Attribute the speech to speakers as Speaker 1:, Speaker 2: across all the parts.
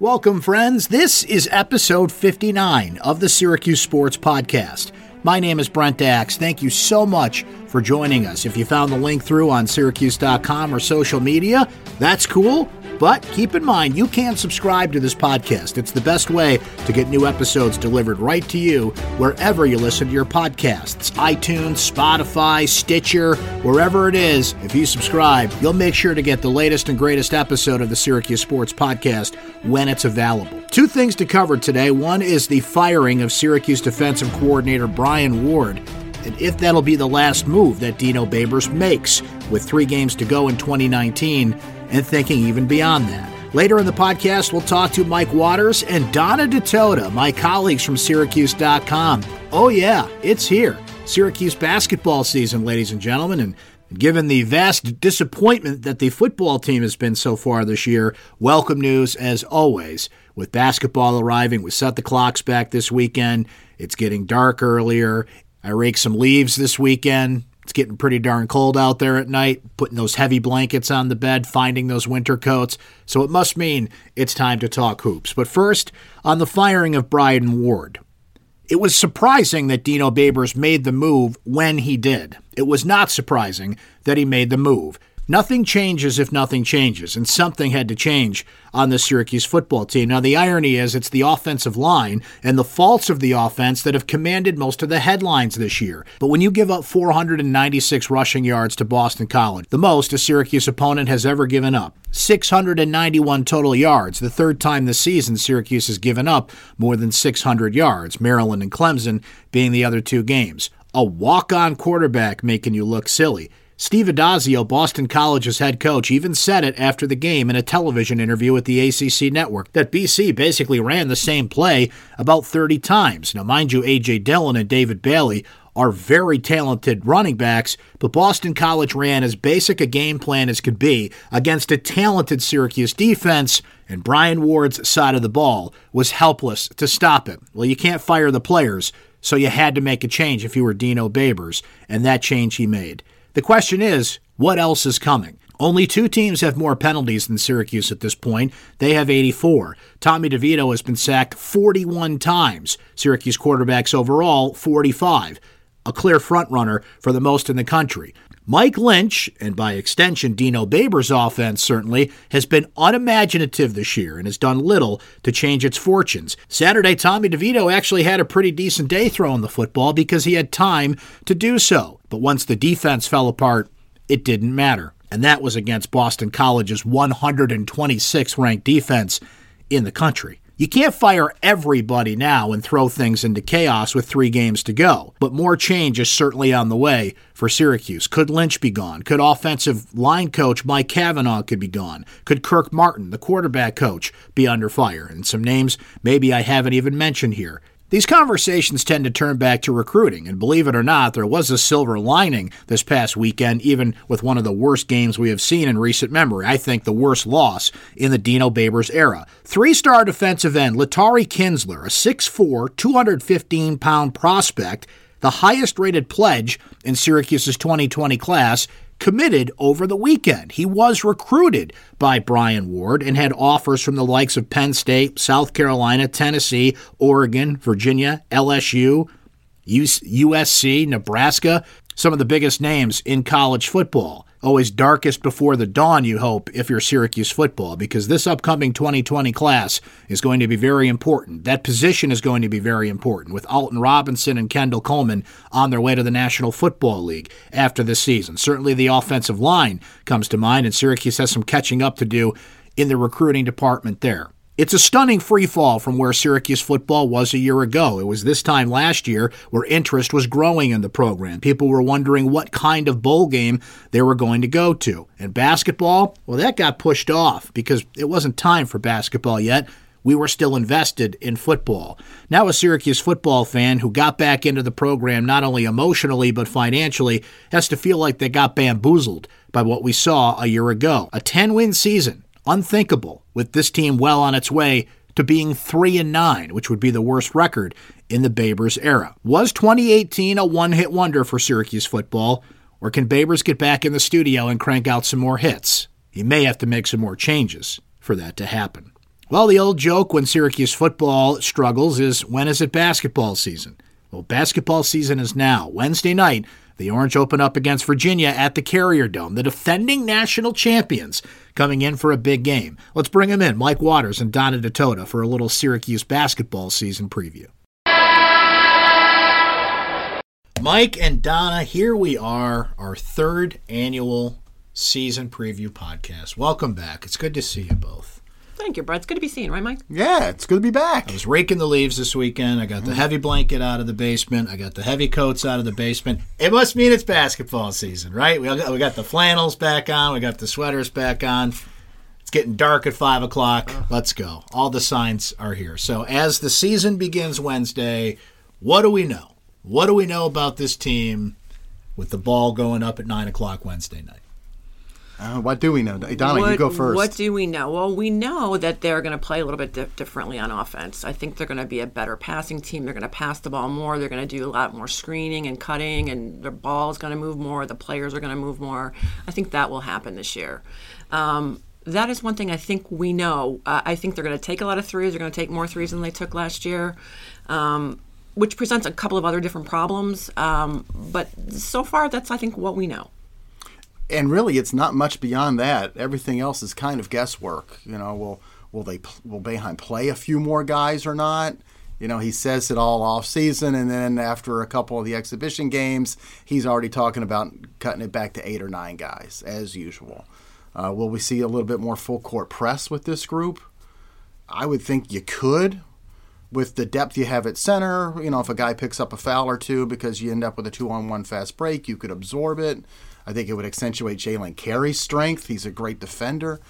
Speaker 1: Welcome, friends. This is episode 59 of the Syracuse Sports Podcast. My name is Brent Axe. Thank you so much for joining us. If you found the link through on syracuse.com or social media, that's cool. But keep in mind, you can subscribe to this podcast. It's the best way to get new episodes delivered right to you wherever you listen to your podcasts iTunes, Spotify, Stitcher, wherever it is. If you subscribe, you'll make sure to get the latest and greatest episode of the Syracuse Sports Podcast when it's available. Two things to cover today. One is the firing of Syracuse defensive coordinator Brian Ward and if that'll be the last move that Dino Babers makes with three games to go in 2019 and thinking even beyond that. Later in the podcast, we'll talk to Mike Waters and Donna Ditota, my colleagues from Syracuse.com. Oh, yeah, it's here. Syracuse basketball season, ladies and gentlemen, and Given the vast disappointment that the football team has been so far this year, welcome news as always. With basketball arriving, we set the clocks back this weekend. It's getting dark earlier. I rake some leaves this weekend. It's getting pretty darn cold out there at night, putting those heavy blankets on the bed, finding those winter coats. So it must mean it's time to talk hoops. But first, on the firing of Brian Ward. It was surprising that Dino Babers made the move when he did. It was not surprising that he made the move. Nothing changes if nothing changes, and something had to change on the Syracuse football team. Now, the irony is it's the offensive line and the faults of the offense that have commanded most of the headlines this year. But when you give up 496 rushing yards to Boston College, the most a Syracuse opponent has ever given up, 691 total yards, the third time this season Syracuse has given up more than 600 yards, Maryland and Clemson being the other two games. A walk on quarterback making you look silly. Steve Addazio, Boston College's head coach, even said it after the game in a television interview with the ACC network that BC basically ran the same play about 30 times. Now, mind you, A.J. Dillon and David Bailey are very talented running backs, but Boston College ran as basic a game plan as could be against a talented Syracuse defense, and Brian Ward's side of the ball was helpless to stop it. Well, you can't fire the players, so you had to make a change if you were Dino Babers, and that change he made. The question is, what else is coming? Only two teams have more penalties than Syracuse at this point. They have 84. Tommy DeVito has been sacked 41 times. Syracuse quarterbacks overall, 45. A clear frontrunner for the most in the country. Mike Lynch, and by extension Dino Babers' offense certainly, has been unimaginative this year and has done little to change its fortunes. Saturday, Tommy DeVito actually had a pretty decent day throwing the football because he had time to do so. But once the defense fell apart, it didn't matter. And that was against Boston College's 126th ranked defense in the country. You can't fire everybody now and throw things into chaos with three games to go, but more change is certainly on the way for Syracuse. Could Lynch be gone? Could offensive line coach Mike Cavanaugh could be gone? Could Kirk Martin, the quarterback coach, be under fire? And some names maybe I haven't even mentioned here. These conversations tend to turn back to recruiting, and believe it or not, there was a silver lining this past weekend, even with one of the worst games we have seen in recent memory. I think the worst loss in the Dino Babers era. Three star defensive end Latarie Kinsler, a 6'4, 215 pound prospect, the highest rated pledge in Syracuse's 2020 class, committed over the weekend. He was recruited by Brian Ward and had offers from the likes of Penn State, South Carolina, Tennessee, Oregon, Virginia, LSU, USC, Nebraska, some of the biggest names in college football always darkest before the dawn, you hope, if you're Syracuse football, because this upcoming 2020 class is going to be very important. That position is going to be very important with Alton Robinson and Kendall Coleman on their way to the National Football League after this season. Certainly the offensive line comes to mind, and Syracuse has some catching up to do in the recruiting department there. It's a stunning free fall from where Syracuse football was a year ago. It was this time last year where interest was growing in the program. People were wondering what kind of bowl game they were going to go to. And basketball, well, that got pushed off because it wasn't time for basketball yet. We were still invested in football. Now, a Syracuse football fan who got back into the program not only emotionally but financially has to feel like they got bamboozled by what we saw a year ago. A 10 win season unthinkable with this team well on its way to being 3 and 9, which would be the worst record in the Babers era. Was 2018 a one-hit wonder for Syracuse football, or can Babers get back in the studio and crank out some more hits? He may have to make some more changes for that to happen. Well, the old joke when Syracuse football struggles is when is it basketball season? Well, basketball season is now. Wednesday night, the Orange open up against Virginia at the Carrier Dome, the defending national champions coming in for a big game. Let's bring them in, Mike Waters and Donna Ditota, for a little Syracuse basketball season preview. Mike and Donna, here we are, our third annual season preview podcast. Welcome back. It's good to see you both.
Speaker 2: Thank you, Brett. It's good to be seen, right, Mike?
Speaker 3: Yeah, it's good to be back.
Speaker 1: I was raking the leaves this weekend. I got the mm-hmm. heavy blanket out of the basement. I got the heavy coats out of the basement. It must mean it's basketball season, right? We got, we got the flannels back on. We got the sweaters back on. It's getting dark at 5 o'clock. Let's go. All the signs are here. So as the season begins Wednesday, what do we know? What do we know about this team with the ball going up at 9 o'clock Wednesday night?
Speaker 3: Uh, what do we know? Donna,
Speaker 2: what,
Speaker 3: you go first.
Speaker 2: What do we know? Well, we know that they're going to play a little bit di- differently on offense. I think they're going to be a better passing team. They're going to pass the ball more. They're going to do a lot more screening and cutting, and their ball is going to move more. The players are going to move more. I think that will happen this year. Um, that is one thing I think we know. Uh, I think they're going to take a lot of threes. They're going to take more threes than they took last year. Um, which presents a couple of other different problems. Um, but so far, that's I think what we know.
Speaker 3: And really, it's not much beyond that. Everything else is kind of guesswork. You know, will will they will Boeheim play a few more guys or not? You know, he says it all off season, and then after a couple of the exhibition games, he's already talking about cutting it back to eight or nine guys as usual. Uh, will we see a little bit more full court press with this group? I would think you could with the depth you have at center, you know, if a guy picks up a foul or two because you end up with a two on one fast break, you could absorb it. I think it would accentuate Jalen Carey's strength. He's a great defender.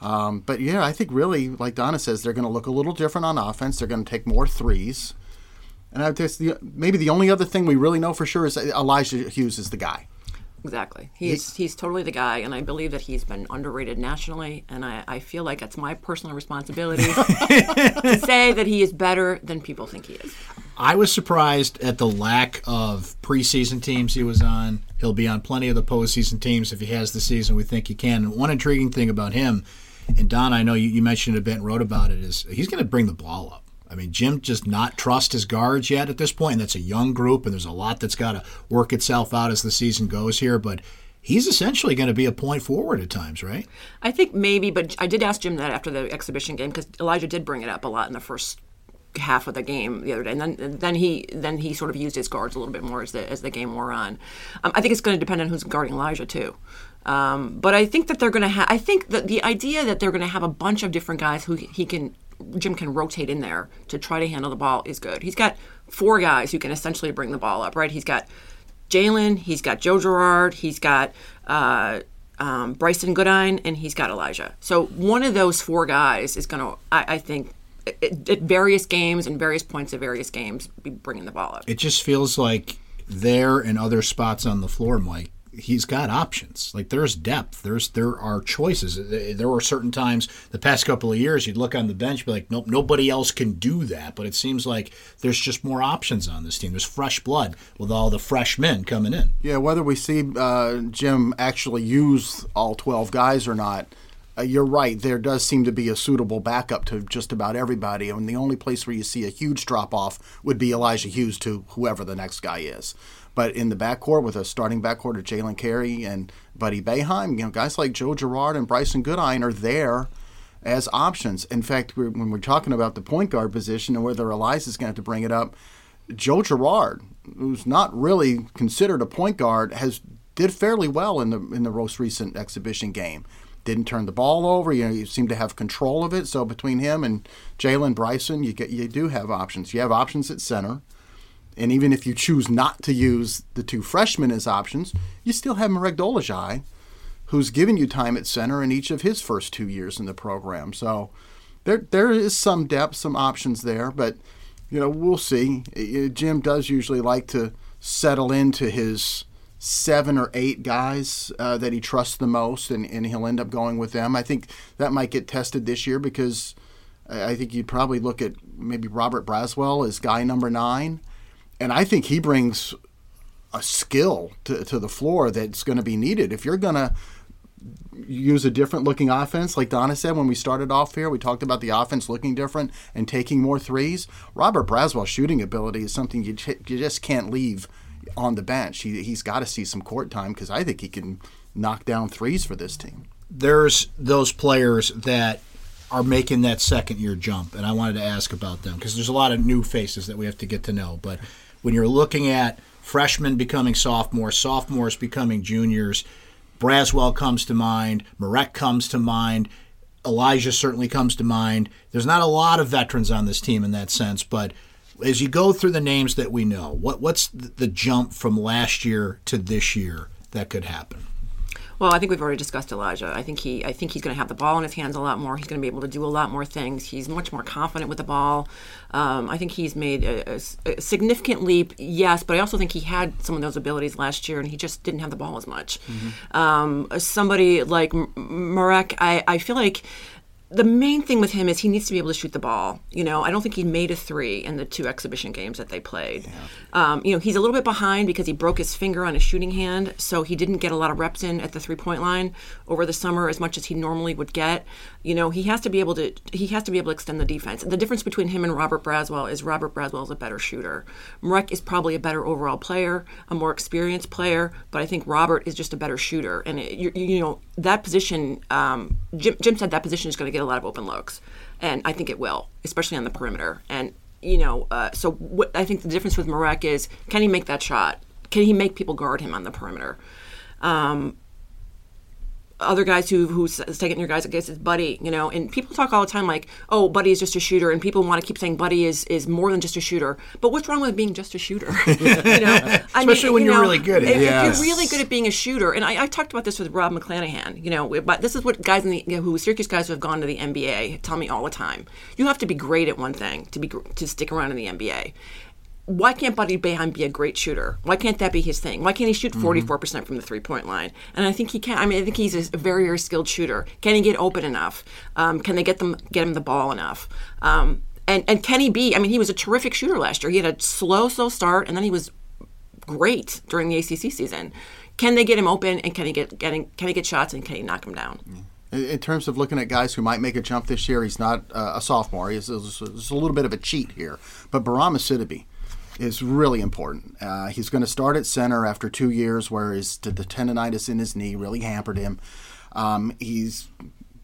Speaker 3: Um, but yeah, I think really, like Donna says, they're going to look a little different on offense. They're going to take more threes. And I guess the, maybe the only other thing we really know for sure is Elijah Hughes is the guy.
Speaker 2: Exactly. He's he, he's totally the guy, and I believe that he's been underrated nationally, and I, I feel like it's my personal responsibility to say that he is better than people think he is.
Speaker 1: I was surprised at the lack of preseason teams he was on. He'll be on plenty of the postseason teams if he has the season we think he can. And one intriguing thing about him, and Don, I know you, you mentioned it a bit and wrote about it, is he's going to bring the ball up. I mean, Jim just not trust his guards yet at this point, and that's a young group, and there's a lot that's got to work itself out as the season goes here. But he's essentially going to be a point forward at times, right?
Speaker 2: I think maybe, but I did ask Jim that after the exhibition game because Elijah did bring it up a lot in the first half of the game the other day, and then then he then he sort of used his guards a little bit more as the as the game wore on. Um, I think it's going to depend on who's guarding Elijah too. Um, but I think that they're going to have. I think that the idea that they're going to have a bunch of different guys who he can Jim can rotate in there to try to handle the ball is good. He's got four guys who can essentially bring the ball up, right? He's got Jalen, he's got Joe Girard, he's got uh, um, Brycen Goodine, and he's got Elijah. So one of those four guys is going to, I, I think, at various games and various points of various games, be bringing the ball up.
Speaker 1: It just feels like there and other spots on the floor, Mike, he's got options. Like there's depth. There's there are choices. There were certain times the past couple of years you'd look on the bench, be like, nope, nobody else can do that. But it seems like there's just more options on this team. There's fresh blood with all the freshmen coming in.
Speaker 3: Yeah, whether we see uh, Jim actually use all 12 guys or not. Uh, you're right. There does seem to be a suitable backup to just about everybody, and the only place where you see a huge drop off would be Elijah Hughes to whoever the next guy is. But in the backcourt with a starting backcourt of Jalen Carey and Buddy Boeheim, you know, guys like Joe Girard and Brycen Goodine are there as options. In fact, we're, when we're talking about the point guard position and whether Elijah's going to have to bring it up, Joe Girard, who's not really considered a point guard, has did fairly well in the in the most recent exhibition game. Didn't turn the ball over. You know, you seem to have control of it. So between him and Jalen Brycen, you get you do have options. You have options at center. And even if you choose not to use the two freshmen as options, you still have Marek Dolezaj, who's given you time at center in each of his first two years in the program. So there there is some depth, some options there, but you know we'll see. Jim does usually like to settle into his seven or eight guys uh, that he trusts the most, and, and he'll end up going with them. I think that might get tested this year because I think you'd probably look at maybe Robert Braswell as guy number nine and I think he brings a skill to, to the floor that's going to be needed. If you're going to use a different looking offense. Like Donna said when we started off here, we talked about the offense looking different and taking more threes. Robert Braswell's shooting ability is something you, you just can't leave on the bench. He, he's got to see some court time because I think he can knock down threes for this team.
Speaker 1: There's those players that are making that second year jump, and I wanted to ask about them because there's a lot of new faces that we have to get to know. But when you're looking at freshmen becoming sophomores, sophomores becoming juniors, Braswell comes to mind, Marek comes to mind, Elijah certainly comes to mind. There's not a lot of veterans on this team in that sense, but as you go through the names that we know, what what's the jump from last year to this year that could happen?
Speaker 2: Well, I think we've already discussed Elijah. I think he, I think he's going to have the ball in his hands a lot more. He's going to be able to do a lot more things. He's much more confident with the ball. Um, I think he's made a, a, a, significant leap, yes, but I also think he had some of those abilities last year, and he just didn't have the ball as much. Mm-hmm. Um, somebody like Marek, I, I feel like the main thing with him is he needs to be able to shoot the ball. You know, I don't think he made a three in the two exhibition games that they played. Yeah. Um, you know, he's a little bit behind because he broke his finger on his shooting hand, so he didn't get a lot of reps in at the three point line over the summer as much as he normally would get. You know, he has to be able to he has to be able to extend the defense. The difference between him and Robert Braswell is Robert Braswell is a better shooter. Marek is probably a better overall player, a more experienced player, but I think Robert is just a better shooter. And it, you, you know that position, um, Jim, Jim said that position is going to get a lot of open looks, and I think it will, especially on the perimeter. And you know, uh, so what I think the difference with Marek is can he make that shot? Can he make people guard him on the perimeter? Um, other guys who who's taking your guys, I guess, is Buddy. You know, and people talk all the time like, "Oh, Buddy is just a shooter," and people want to keep saying Buddy is is more than just a shooter. But what's wrong with being just a shooter? you
Speaker 1: know, especially mean, when you are really good.
Speaker 2: At if, yes. if you're really good at being a shooter, and I, I, talked about this with Rob McClanahan. You know, but this is what guys in the you know, who Syracuse guys who have gone to the NBA tell me all the time. You have to be great at one thing to be to stick around in the NBA why can't Buddy Boeheim be a great shooter? Why can't that be his thing? Why can't he shoot 44% mm-hmm. percent from the three point line? And I think he can. I mean, I think he's a very, very skilled shooter. Can he get open enough? Um, can they get them get him the ball enough? Um, and and can he be? I mean, he was a terrific shooter last year. He had a slow, slow start, and then he was great during the ACC season. Can they get him open? And can he get getting? Can he get shots? And can he knock him down?
Speaker 3: In terms of looking at guys who might make a jump this year, he's not uh, a sophomore. He's, he's, he's, a little bit of a cheat here. But Bourama Sidibe, is really important. Uh, he's going to start at center after two years where his the tendonitis in his knee really hampered him. Um, he's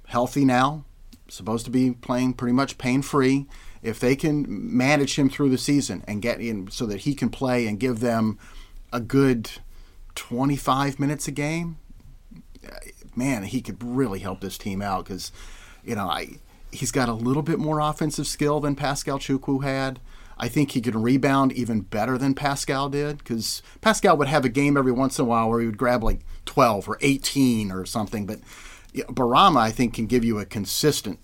Speaker 3: healthy now, supposed to be playing pretty much pain free. If they can manage him through the season and get in so that he can play and give them a good 25 minutes a game, man, he could really help this team out because, you know, I he's got a little bit more offensive skill than Pascal Chukwu had. I think he can rebound even better than Pascal did because Pascal would have a game every once in a while where he would grab like 12 or 18 or something. But Bourama, I think, can give you a consistent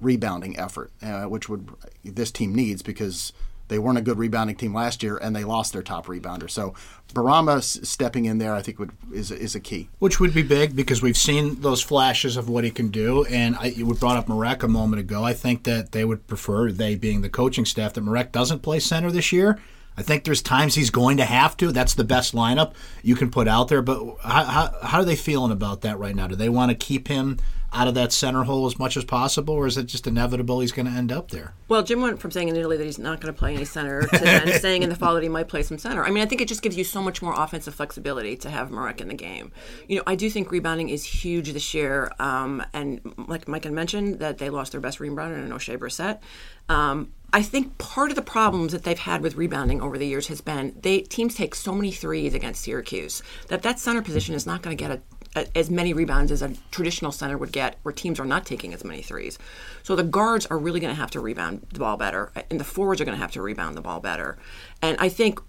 Speaker 3: rebounding effort, uh, which would this team needs because they weren't a good rebounding team last year, and they lost their top rebounder. So Bourama stepping in there, I think, would is is a key.
Speaker 1: Which would be big because we've seen those flashes of what he can do. And I, you brought up Marek a moment ago. I think that they would prefer, they being the coaching staff, that Marek doesn't play center this year. I think there's times he's going to have to. That's the best lineup you can put out there. But how, how, how are they feeling about that right now? Do they want to keep him out of that center hole as much as possible, or is it just inevitable he's going to end up there?
Speaker 2: Well, Jim went from saying in Italy that he's not going to play any center to then saying in the fall that he might play some center. I mean, I think it just gives you so much more offensive flexibility to have Marek in the game. You know, I do think rebounding is huge this year, um, and like Mike had mentioned, that they lost their best rebounder in Oshae Brissett. Um, I think part of the problems that they've had with rebounding over the years has been they teams take so many threes against Syracuse that that center position is not going to get a as many rebounds as a traditional center would get, where teams are not taking as many threes. So the guards are really going to have to rebound the ball better, and the forwards are going to have to rebound the ball better. And I think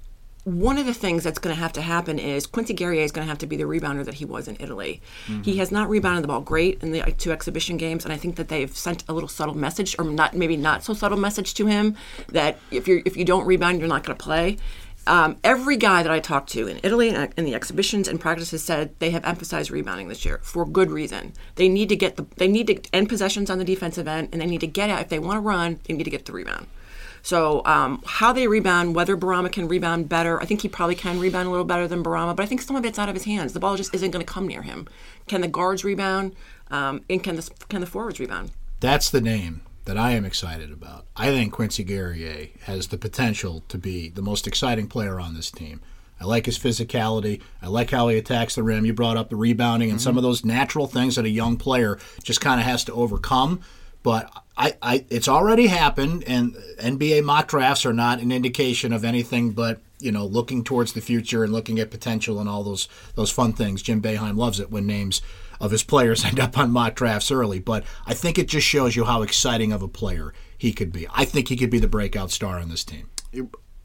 Speaker 2: one of the things that's going to have to happen is Quincy Guerrier is going to have to be the rebounder that he was in Italy. Mm-hmm. He has not rebounded the ball great in the two exhibition games, and I think that they've sent a little subtle message, or not maybe not so subtle message to him that if you if you don't rebound, you're not going to play. Um, every guy that I talked to in Italy and in the exhibitions and practices said they have emphasized rebounding this year for good reason. They need to get the they need to end possessions on the defensive end, and they need to get out if they want to run. They need to get the rebound. So um, how they rebound, whether Bourama can rebound better, I think he probably can rebound a little better than Bourama, but I think some of it's out of his hands. The ball just isn't going to come near him. Can the guards rebound? Um, and can the can the forwards rebound?
Speaker 1: That's the name that I am excited about. I think Quincy Guerrier has the potential to be the most exciting player on this team. I like his physicality. I like how he attacks the rim. You brought up the rebounding and mm-hmm. some of those natural things that a young player just kind of has to overcome. But I, I, it's already happened, and NBA mock drafts are not an indication of anything but you know looking towards the future and looking at potential and all those those fun things. Jim Boeheim loves it when names of his players end up on mock drafts early. But I think it just shows you how exciting of a player he could be. I think he could be the breakout star on this team.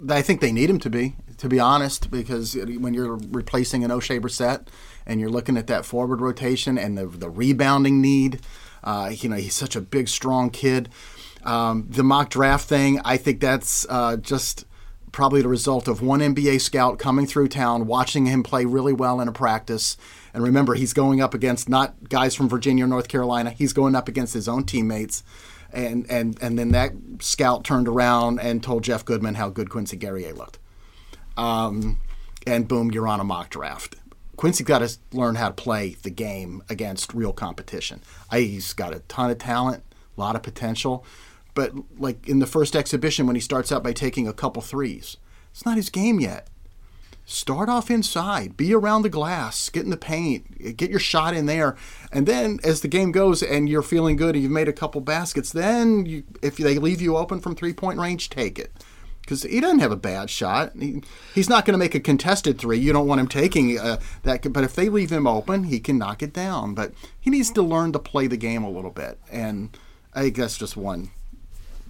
Speaker 3: I think they need him to be, to be honest, because when you're replacing an Oshae Brissett and you're looking at that forward rotation and the, the rebounding need, uh, you know, he's such a big, strong kid. Um, the mock draft thing, I think that's uh, just probably the result of one NBA scout coming through town, watching him play really well in a practice, and remember, he's going up against not guys from Virginia or North Carolina. He's going up against his own teammates. And, and, and then that scout turned around and told Jeff Goodman how good Quincy Guerrier looked. Um, and boom, you're on a mock draft. Quincy's got to learn how to play the game against real competition. He's got a ton of talent, a lot of potential. But like in the first exhibition, when he starts out by taking a couple threes, it's not his game yet start off inside, be around the glass, get in the paint, get your shot in there, and then as the game goes and you're feeling good and you've made a couple baskets, then you, if they leave you open from three point range, take it. Because he doesn't have a bad shot. He, he's not going to make a contested three. You don't want him taking uh, that. But if they leave him open, he can knock it down. But he needs to learn to play the game a little bit. And I that's just one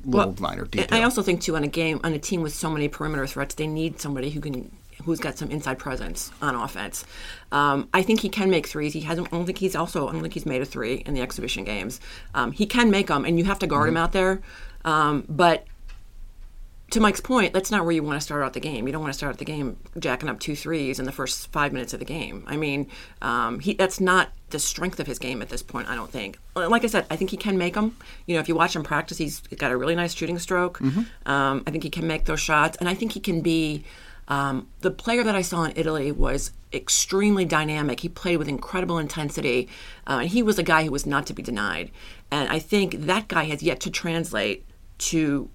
Speaker 3: little well, minor detail.
Speaker 2: I also think too on a game on a team with so many perimeter threats, they need somebody who can who's got some inside presence on offense. Um, I think he can make threes. He hasn't. I don't think he's also. I don't think he's made a three in the exhibition games. Um, he can make them, and you have to guard mm-hmm. him out there. Um, but to Mike's point, that's not where you want to start out the game. You don't want to start out the game jacking up two threes in the first five minutes of the game. I mean, um, he that's not the strength of his game at this point. I don't think. Like I said, I think he can make them. You know, if you watch him practice, he's got a really nice shooting stroke. Mm-hmm. Um, I think he can make those shots, and I think he can be um, the player that I saw in Italy was extremely dynamic. He played with incredible intensity, uh, and he was a guy who was not to be denied. And I think that guy has yet to translate to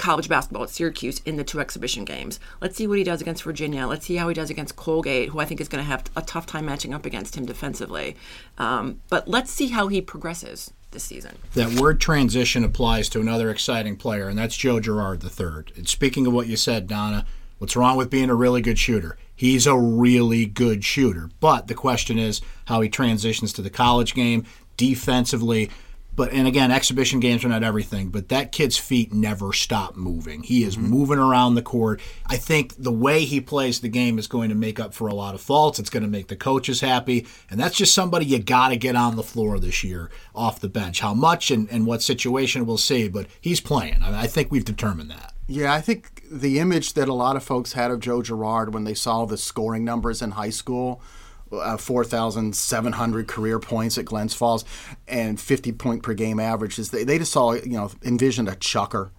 Speaker 2: college basketball at Syracuse in the two exhibition games. Let's see what he does against Virginia. Let's see how he does against Colgate, who I think is going to have a tough time matching up against him defensively. Um, but let's see how he progresses this season.
Speaker 1: That word transition applies to another exciting player, and that's Joe Girard III. And speaking of what you said, Donna, What's wrong with being a really good shooter? He's a really good shooter. But the question is how he transitions to the college game defensively. But and again, exhibition games are not everything, but that kid's feet never stop moving. He is mm-hmm. moving around the court. I think the way he plays the game is going to make up for a lot of faults. It's going to make the coaches happy, and that's just somebody you got to get on the floor this year off the bench. How much and, and what situation we'll see, but he's playing. I, mean, I think we've determined that.
Speaker 3: Yeah, I think the image that a lot of folks had of Joe Girard when they saw the scoring numbers in high school. Uh, 4,700 career points at Glens Falls and 50 point per game averages. They, they just saw, you know, envisioned a chucker,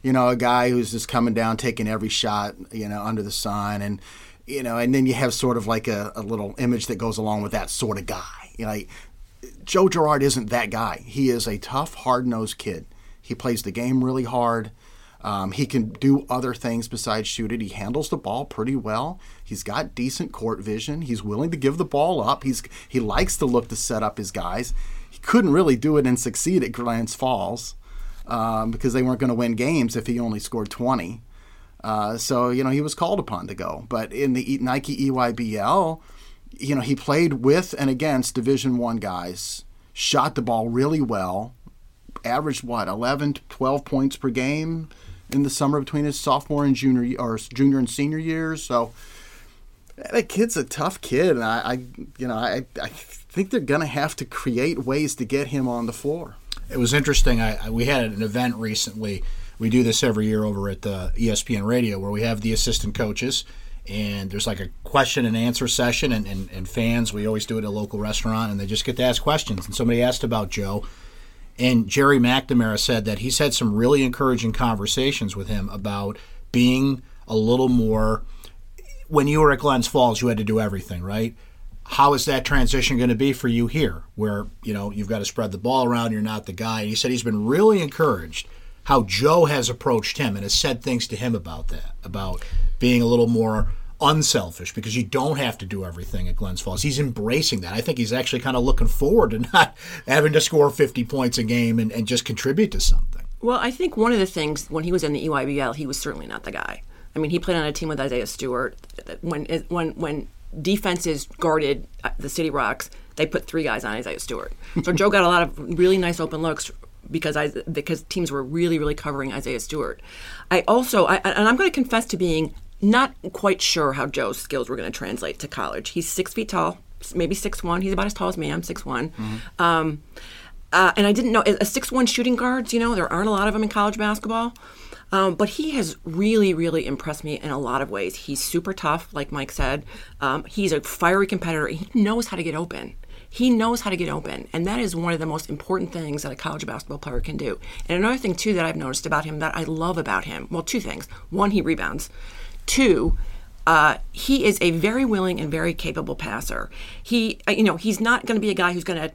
Speaker 3: you know, a guy who's just coming down, taking every shot, you know, under the sun. And, you know, and then you have sort of like a, a little image that goes along with that sort of guy. You know, like, Joe Girard isn't that guy. He is a tough, hard nosed kid. He plays the game really hard. Um, he can do other things besides shoot it. He handles the ball pretty well. He's got decent court vision. He's willing to give the ball up. He's he likes to look to set up his guys. He couldn't really do it and succeed at Glens Falls um, because they weren't going to win games if he only scored 20. Uh, so you know he was called upon to go. But in the Nike EYBL, you know he played with and against Division One guys. Shot the ball really well. Averaged what 11, 12 points per game in the summer between his sophomore and junior or junior and senior years. So eh, that kid's a tough kid, and I, I you know, I, I think they're gonna have to create ways to get him on the floor.
Speaker 1: It was interesting. I, I we had an event recently. We do this every year over at uh, the ESPN Radio, where we have the assistant coaches and there's like a question and answer session, and, and, and fans, we always do it at a local restaurant, and they just get to ask questions. And somebody asked about Joe, and Gerry McNamara said that he's had some really encouraging conversations with him about being a little more. When you were at Glens Falls, you had to do everything, right? How is that transition going to be for you here, where you know you've got to spread the ball around? You're not the guy. And he said he's been really encouraged how Joe has approached him and has said things to him about that, about being a little more unselfish because you don't have to do everything at Glens Falls. He's embracing that. I think he's actually kind of looking forward to not having to score 50 points a game and, and just contribute to something.
Speaker 2: Well, I think one of the things when he was in the EYBL, he was certainly not the guy. I mean, he played on a team with Isaiah Stewart. When when when defenses guarded uh, the City Rocks, they put three guys on Isaiah Stewart. So Joe got a lot of really nice open looks because I because teams were really really covering Isaiah Stewart. I also I, and I'm going to confess to being not quite sure how Joe's skills were going to translate to college. He's six feet tall, maybe six one. He's about as tall as me. I'm six one. Mm-hmm. Um, uh, and I didn't know a six one shooting guards. You know, there aren't a lot of them in college basketball. Um, but he has really, really impressed me in a lot of ways. He's super tough, like Mike said. Um, he's a fiery competitor. He knows how to get open. He knows how to get open, and that is one of the most important things that a college basketball player can do. And another thing too that I've noticed about him that I love about him, well, two things. One, he rebounds. Two, uh, he is a very willing and very capable passer. He, uh, you know, he's not going to be a guy who's going to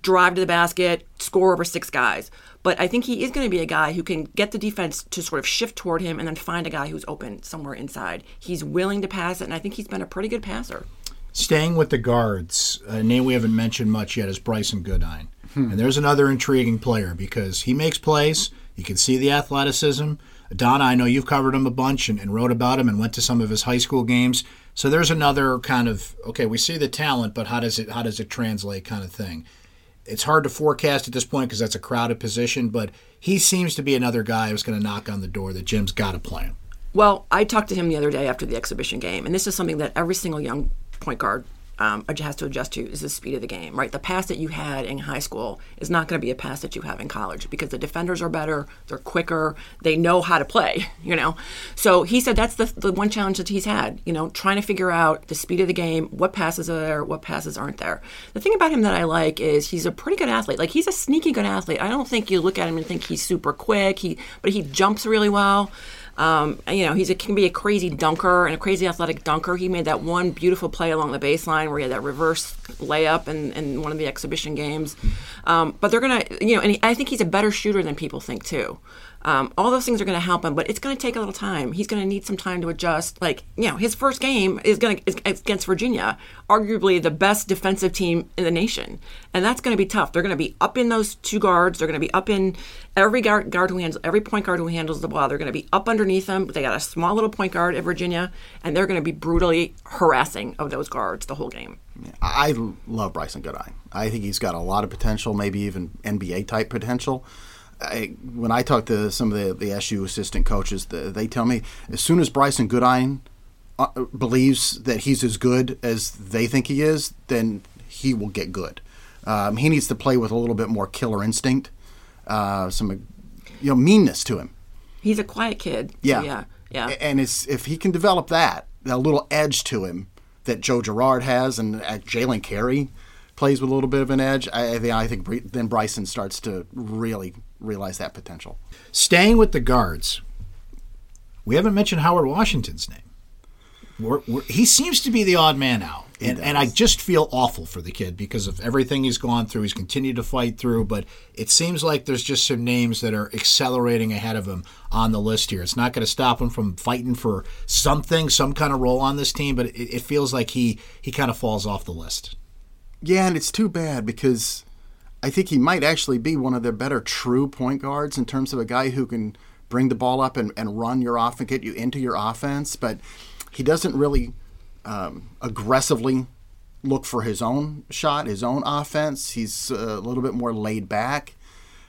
Speaker 2: drive to the basket, score over six guys. But I think he is going to be a guy who can get the defense to sort of shift toward him and then find a guy who's open somewhere inside. He's willing to pass it, and I think he's been a pretty good passer.
Speaker 1: Staying with the guards, a name we haven't mentioned much yet is Brycen Goodine. Hmm. And there's another intriguing player because he makes plays. You can see the athleticism. Donna, I know you've covered him a bunch and, and, wrote about him and went to some of his high school games. So there's another kind of okay, we see the talent, but how does it how does it translate kind of thing? It's hard to forecast at this point because that's a crowded position, but he seems to be another guy who's going to knock on the door that Jim's got to play him.
Speaker 2: Well, I talked to him the other day after the exhibition game, and this is something that every single young point guard um, has to adjust to is the speed of the game, right? The pass that you had in high school is not going to be a pass that you have in college because the defenders are better, they're quicker, they know how to play, you know? So he said that's the, the one challenge that he's had, you know, trying to figure out the speed of the game, what passes are there, what passes aren't there. The thing about him that I like is he's a pretty good athlete. Like he's a sneaky good athlete. I don't think you look at him and think he's super quick, he, but he jumps really well. Um, you know, he's a, can be a crazy dunker and a crazy athletic dunker. He made that one beautiful play along the baseline where he had that reverse layup in, in one of the exhibition games. Um, but they're gonna, you know, and he, I think he's a better shooter than people think too. Um, all those things are going to help him, but it's going to take a little time. He's going to need some time to adjust. Like you know, his first game is going to against Virginia, arguably the best defensive team in the nation, and that's going to be tough. They're going to be up in those two guards. They're going to be up in every guard, guard who handles every point guard who handles the ball. They're going to be up underneath them. They got a small little point guard at Virginia, and they're going to be brutally harassing of those guards the whole game.
Speaker 3: I love Brycen Goodine. I think he's got a lot of potential, maybe even NBA type potential. I, when I talk to some of the, the SU assistant coaches, the, they tell me as soon as Brycen Goodine uh, believes that he's as good as they think he is, then he will get good. Um, he needs to play with a little bit more killer instinct, uh, some you know meanness to him.
Speaker 2: He's a quiet kid.
Speaker 3: Yeah,
Speaker 2: yeah, yeah.
Speaker 3: And it's if he can develop that, a little edge to him that Joe Girard has, and uh, Jalen Carey plays with a little bit of an edge. I, I think then Brycen starts to really realize that potential.
Speaker 1: Staying with the guards, we haven't mentioned Howard Washington's name. We're, we're, he seems to be the odd man out. And, and, I just feel awful for the kid because of everything he's gone through. He's continued to fight through, but it seems like there's just some names that are accelerating ahead of him on the list here. It's not going to stop him from fighting for something, some kind of role on this team, but it, it feels like he, he kind of falls off the list.
Speaker 3: Yeah, and it's too bad because I think he might actually be one of their better true point guards in terms of a guy who can bring the ball up and, and run your off and get you into your offense, but he doesn't really um, aggressively look for his own shot, his own offense. He's a little bit more laid back.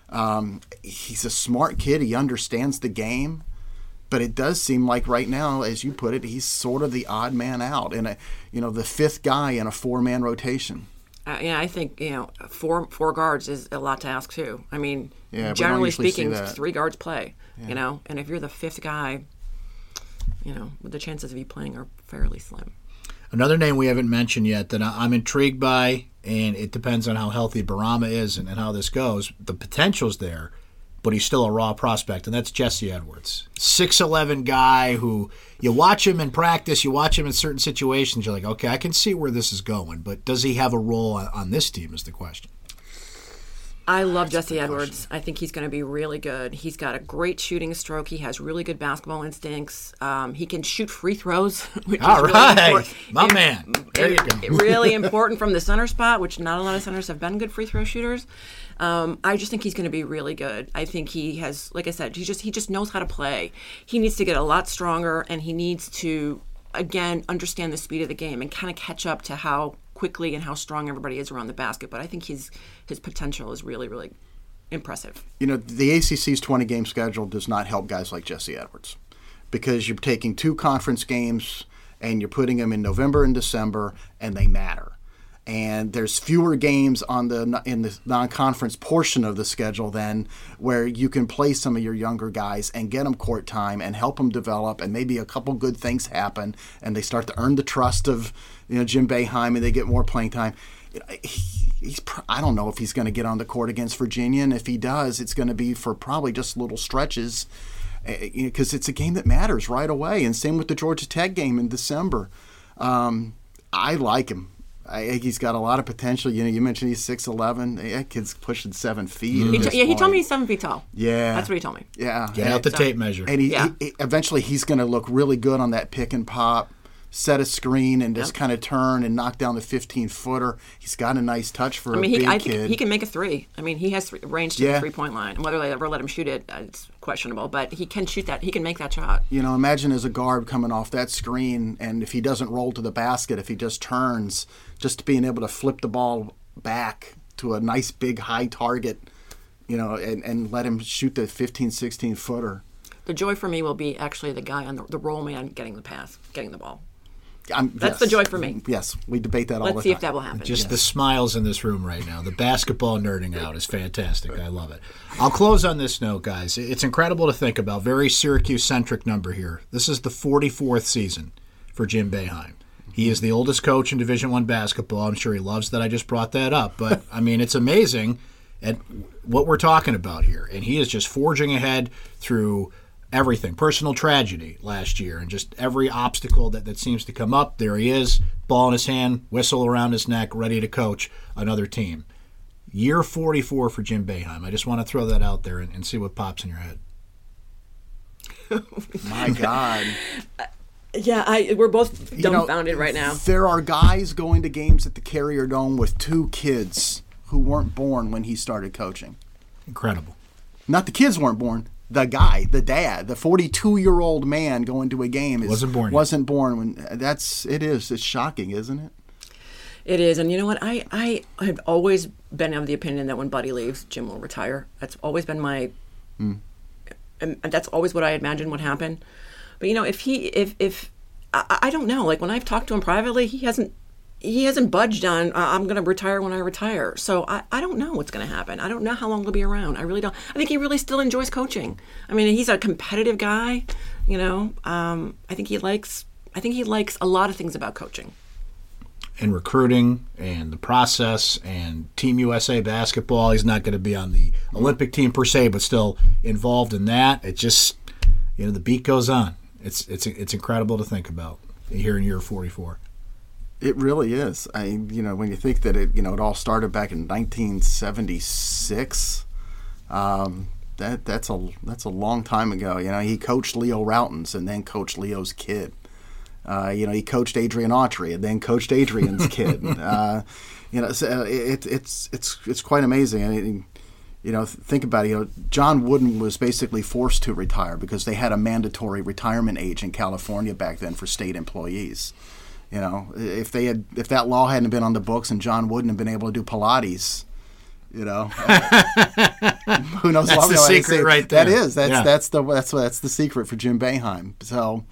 Speaker 3: Um, he's a smart kid. He understands the game, but it does seem like right now, as you put it, he's sort of the odd man out in a, you know, the fifth guy in a four man rotation.
Speaker 2: Uh, yeah, I think you know four four guards is a lot to ask too. I mean, yeah, generally speaking, three guards play. Yeah. You know, and if you're the fifth guy, you know, the chances of you playing are fairly slim.
Speaker 1: Another name we haven't mentioned yet that I'm intrigued by, and it depends on how healthy Bourama is and, and how this goes. The potential's there, but he's still a raw prospect, and that's Jesse Edwards. 6'11 guy who you watch him in practice, you watch him in certain situations, you're like, okay, I can see where this is going, but does he have a role on, on this team is the question.
Speaker 2: I love Jesse Edwards. I think he's going to be really good. He's got a great shooting stroke. He has really good basketball instincts. Um, he can shoot free throws, which
Speaker 1: All
Speaker 2: is
Speaker 1: right.
Speaker 2: really important.
Speaker 1: My
Speaker 2: Im-
Speaker 1: man. There you go.
Speaker 2: really important from the center spot, which not a lot of centers have been good free throw shooters. Um, I just think he's going to be really good. I think he has, like I said, he just he just knows how to play. He needs to get a lot stronger, and he needs to again understand the speed of the game and kind of catch up to how quickly and how strong everybody is around the basket. But I think his his potential is really really impressive.
Speaker 3: You know, the ACC's 20 game schedule does not help guys like Jesse Edwards because you're taking two conference games and you're putting them in November and December, and they matter. And there's fewer games on the in the non-conference portion of the schedule then, where you can play some of your younger guys and get them court time and help them develop, and maybe a couple good things happen, and they start to earn the trust of you know Jim Boeheim, and they get more playing time. He- he's I don't know if he's going to get on the court against Virginia, and if he does, it's going to be for probably just little stretches, eh, eh, because it's a game that matters right away. And same with the Georgia Tech game in December. Um, I like him. I think he's got a lot of potential. You know, you mentioned he's six eleven. Eh, that kid's pushing seven feet. at
Speaker 2: He t- yeah, he told me he's seven feet tall.
Speaker 3: Yeah,
Speaker 2: That's what he told me.
Speaker 3: Yeah,
Speaker 1: Get
Speaker 3: and-
Speaker 1: out the tape measure.
Speaker 3: and he,
Speaker 2: Yeah.
Speaker 3: he- eventually he's going to look really good on that pick and pop, set a screen, and just
Speaker 2: Yep.
Speaker 3: kind of turn and knock down the 15 footer. He's got a nice touch for
Speaker 2: I mean,
Speaker 3: a
Speaker 2: he,
Speaker 3: big
Speaker 2: I think
Speaker 3: kid.
Speaker 2: he can make a three. I mean, he has three, range to
Speaker 3: Yeah.
Speaker 2: the three point line. And whether they ever let him shoot it, uh, it's questionable. But he can shoot that. He can make that shot.
Speaker 3: you know, imagine as a guard coming off that screen, and if he doesn't roll to the basket, if he just turns, just being able to flip the ball back to a nice big high target, you know, and, and let him shoot the 15, 16 footer.
Speaker 2: The joy for me will be actually the guy on the, the roll man getting the pass, getting the ball.
Speaker 3: I'm,
Speaker 2: That's the joy for me.
Speaker 3: Yes, we debate that all
Speaker 2: Let's see if that will happen.
Speaker 1: Just the smiles in this room right now. The basketball nerding out is fantastic. I love it. I'll close on this note, guys. It's incredible to think about. Very Syracuse centric number here. This is the 44th season for Jim Boeheim. He is the oldest coach in Division One basketball. I'm sure he loves that I just brought that up. But I mean, it's amazing at what we're talking about here. And he is just forging ahead through everything personal tragedy last year and just every obstacle that, that seems to come up there he is ball in his hand whistle around his neck ready to coach another team year 44 for jim Boeheim. i just want to throw that out there and, and see what pops in your head
Speaker 3: My God.
Speaker 2: yeah, I we're both
Speaker 3: You know,
Speaker 2: dumbfounded right now.
Speaker 3: There are guys going to games at the Carrier Dome with two kids who weren't born when he started coaching.
Speaker 1: incredible
Speaker 3: Not the kids weren't born. The guy, the dad, the 42 year old man going to a game is,
Speaker 1: Wasn't born.
Speaker 3: Wasn't born when. That's it is. It's shocking, isn't it?
Speaker 2: It is, and you know what? I I have always been of the opinion that when Buddy leaves, Jim will retire. That's always been my, hmm. and and that's always what I imagined would happen. But you know, if he if if I, I don't know, like when I've talked to him privately, he hasn't he hasn't budged on "I- I'm going to retire when I retire. So I, I don't know what's going to happen. I don't know how long he'll be around. I really don't. I think he really still enjoys coaching. I mean, he's a competitive guy. You know, um, I think he likes. I think he likes a lot of things about coaching.
Speaker 1: and recruiting and the process and Team USA basketball. He's not going to be on the Olympic team per se, but still involved in that. It just, you know, the beat goes on. It's it's it's incredible to think about here in year 44.
Speaker 3: It really is. I, you know, when you think that it, you know, it all started back in 1976. Um, that that's a that's a long time ago. You know, he coached Leo Rautins and then coached Leo's kid. Uh, you know, he coached Adrian Autry and then coached Adrian's kid. Uh, you know, so it, it's it's it's quite amazing. I mean, you know, think about it. You know, John Wooden was basically forced to retire because they had a mandatory retirement age in California back then for state employees. You know, if they had if that law hadn't been on the books and John wouldn't have been able to do Pilates, you know, who knows?
Speaker 1: That's
Speaker 3: what-
Speaker 1: the secret
Speaker 3: say-
Speaker 1: right
Speaker 3: That
Speaker 1: there.
Speaker 3: is that's
Speaker 1: Yeah.
Speaker 3: that's the that's that's the secret for Jim Boeheim. So,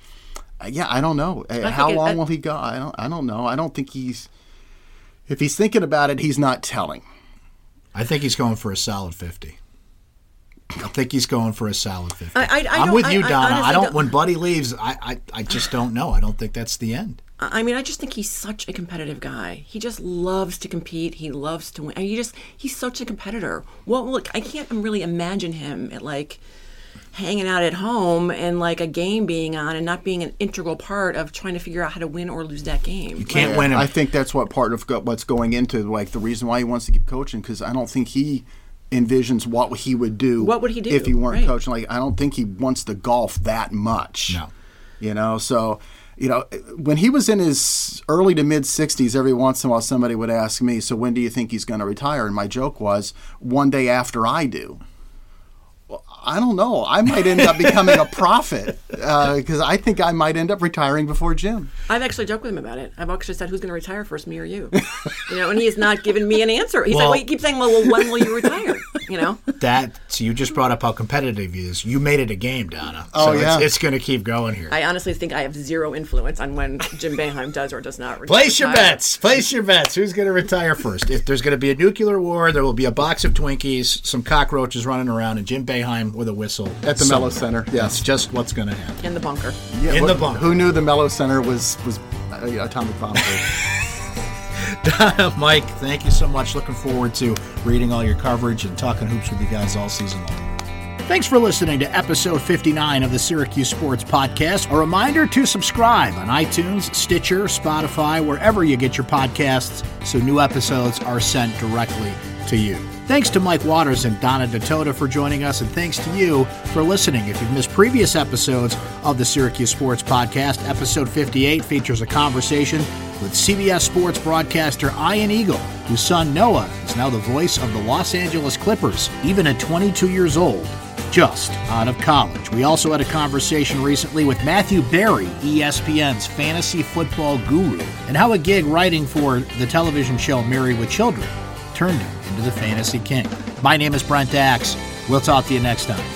Speaker 3: uh, yeah, I don't know Uh,
Speaker 2: think
Speaker 3: how
Speaker 2: it-
Speaker 3: long
Speaker 2: I-
Speaker 3: will he go. I don't I don't know. I don't think he's if he's thinking about it, he's not telling.
Speaker 1: I think he's going for a solid 50. I think he's going for a solid 50.
Speaker 2: I- I- I
Speaker 1: am with you,
Speaker 2: I- I
Speaker 1: Donna. I,
Speaker 2: honestly
Speaker 1: don't,
Speaker 2: don't-
Speaker 1: When Buddy leaves, I, I, I just don't know. I don't think that's the end.
Speaker 2: I mean, I just think he's such a competitive guy. He just loves to compete. He loves to win. And he just he's such a competitor. What will I can't really imagine him at like hanging out at home and like a game being on and not being an integral part of trying to figure out how to win or lose that game.
Speaker 1: You can't win him.
Speaker 3: I think that's what part of what's going into like the reason why he wants to keep coaching because I don't think he envisions what he would do.
Speaker 2: What would he do?
Speaker 3: if he weren't
Speaker 2: Right.
Speaker 3: coaching? Like I don't think he wants to golf that much.
Speaker 1: No.
Speaker 3: you know. So you know when he was in his early to mid 60s, every once in a while somebody would ask me, "So when do you think he's going to retire?" And my joke was, "One day after I do." I don't know. I might end up becoming a prophet uh, because I think I might end up retiring before Jim.
Speaker 2: I've actually joked with him about it. I've actually said, "Who's going to retire first, me or you?" you know, and he has not given me an answer. He's
Speaker 1: Well-
Speaker 2: like, well, he keeps saying, "Well, well, when will you retire?" You know,
Speaker 1: That so you just brought up how competitive he is. You made it a game, Donna.
Speaker 3: Oh,
Speaker 1: so
Speaker 3: yeah.
Speaker 1: it's, it's going to keep going here.
Speaker 2: I honestly think I have zero influence on when Jim Boeheim does or does not retire.
Speaker 1: Place your bets. Place your bets. Who's going to retire first? If there's going to be a nuclear war, there will be a box of Twinkies, some cockroaches running around, and Jim Boeheim with a whistle
Speaker 3: At the Melo Center,
Speaker 1: That's
Speaker 3: yes.
Speaker 1: just what's going to happen.
Speaker 2: in the bunker.
Speaker 3: Yeah,
Speaker 1: In
Speaker 3: wh-
Speaker 1: the bunker.
Speaker 3: Who knew the Melo Center was was uh, atomic bomb?
Speaker 1: Mike, thank you so much. Looking forward to reading all your coverage and talking hoops with you guys all season long. Thanks for listening to episode 59 of the Syracuse Sports Podcast. A reminder to subscribe on iTunes, Stitcher, Spotify, wherever you get your podcasts, so new episodes are sent directly to you. Thanks to Mike Waters and Donna Ditota for joining us, and thanks to you for listening. If you've missed previous episodes of the Syracuse Sports Podcast, episode 58 features a conversation with CBS Sports broadcaster Ian Eagle, whose son Noah is now the voice of the Los Angeles Clippers, even at 22 years old just out of college. We also had a conversation recently with Matthew Berry, E ESPN's fantasy football guru, and how a gig writing for the television show Married with Children turned him into the fantasy king. My name is Brent Axe. We'll talk to you next time.